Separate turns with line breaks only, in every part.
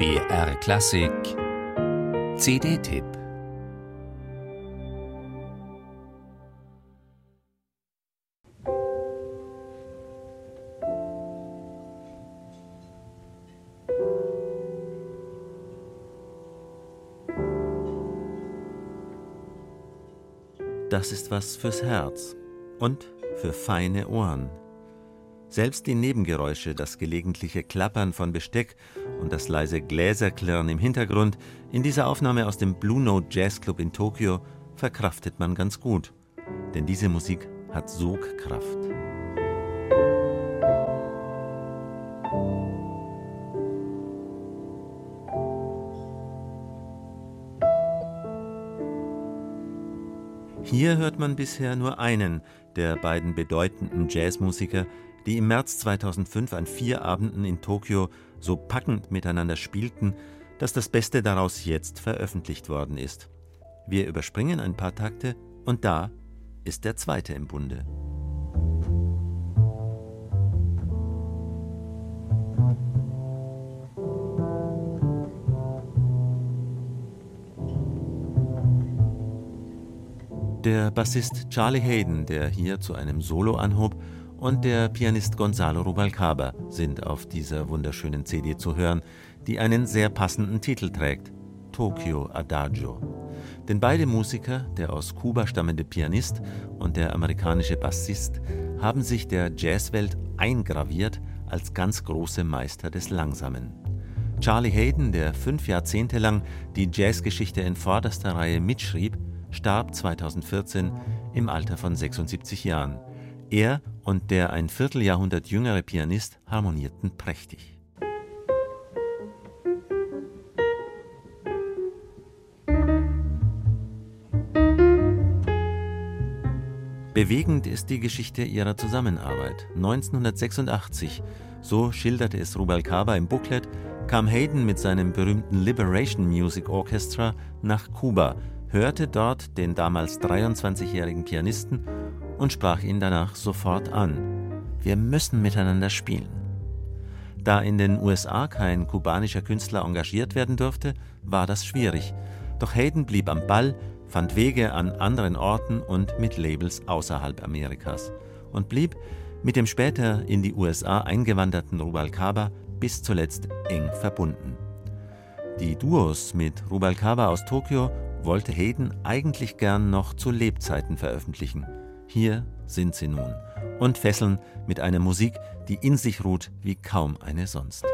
BR Klassik CD-Tipp
Das ist was fürs Herz und für feine Ohren. Selbst die Nebengeräusche, das gelegentliche Klappern von Besteck und das leise Gläserklirren im Hintergrund in dieser Aufnahme aus dem Blue Note Jazz Club in Tokio verkraftet man ganz gut. Denn diese Musik hat Sogkraft. Hier hört man bisher nur einen der beiden bedeutenden Jazzmusiker, die im März 2005 an vier Abenden in Tokio so packend miteinander spielten, dass das Beste daraus jetzt veröffentlicht worden ist. Wir überspringen ein paar Takte und da ist der zweite im Bunde. Der Bassist Charlie Hayden, der hier zu einem Solo anhob, und der Pianist Gonzalo Rubalcaba sind auf dieser wunderschönen CD zu hören, die einen sehr passenden Titel trägt: Tokyo Adagio. Denn beide Musiker, der aus Kuba stammende Pianist und der amerikanische Bassist, haben sich der Jazzwelt eingraviert als ganz große Meister des Langsamen. Charlie Hayden, der fünf Jahrzehnte lang die Jazzgeschichte in vorderster Reihe mitschrieb, starb 2014 im Alter von 76 Jahren. Er und der ein Vierteljahrhundert jüngere Pianist harmonierten prächtig. Bewegend ist die Geschichte ihrer Zusammenarbeit. 1986, so schilderte es Rubalcaba im Booklet, kam Hayden mit seinem berühmten Liberation Music Orchestra nach Kuba hörte dort den damals 23-jährigen Pianisten und sprach ihn danach sofort an. Wir müssen miteinander spielen. Da in den USA kein kubanischer Künstler engagiert werden durfte, war das schwierig. Doch Hayden blieb am Ball, fand Wege an anderen Orten und mit Labels außerhalb Amerikas und blieb mit dem später in die USA eingewanderten Rubalcaba bis zuletzt eng verbunden. Die Duos mit Rubalcaba aus Tokio wollte Hayden eigentlich gern noch zu Lebzeiten veröffentlichen. Hier sind sie nun und fesseln mit einer Musik, die in sich ruht wie kaum eine sonst.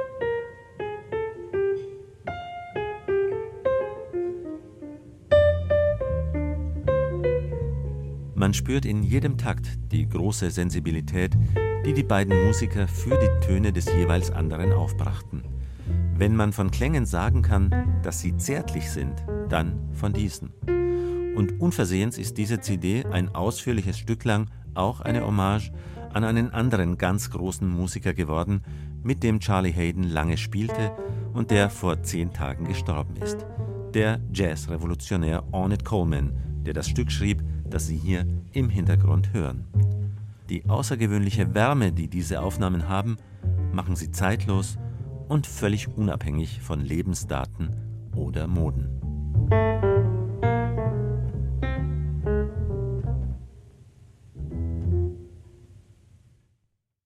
Man spürt in jedem Takt die große Sensibilität, die die beiden Musiker für die Töne des jeweils anderen aufbrachten. Wenn man von Klängen sagen kann, dass sie zärtlich sind, dann von diesen. Und unversehens ist diese CD ein ausführliches Stück lang auch eine Hommage an einen anderen ganz großen Musiker geworden, mit dem Charlie Hayden lange spielte und der vor zehn Tagen gestorben ist. Der Jazz-Revolutionär Ornette Coleman, der das Stück schrieb, das Sie hier im Hintergrund hören. Die außergewöhnliche Wärme, die diese Aufnahmen haben, machen sie zeitlos und völlig unabhängig von Lebensdaten oder Moden.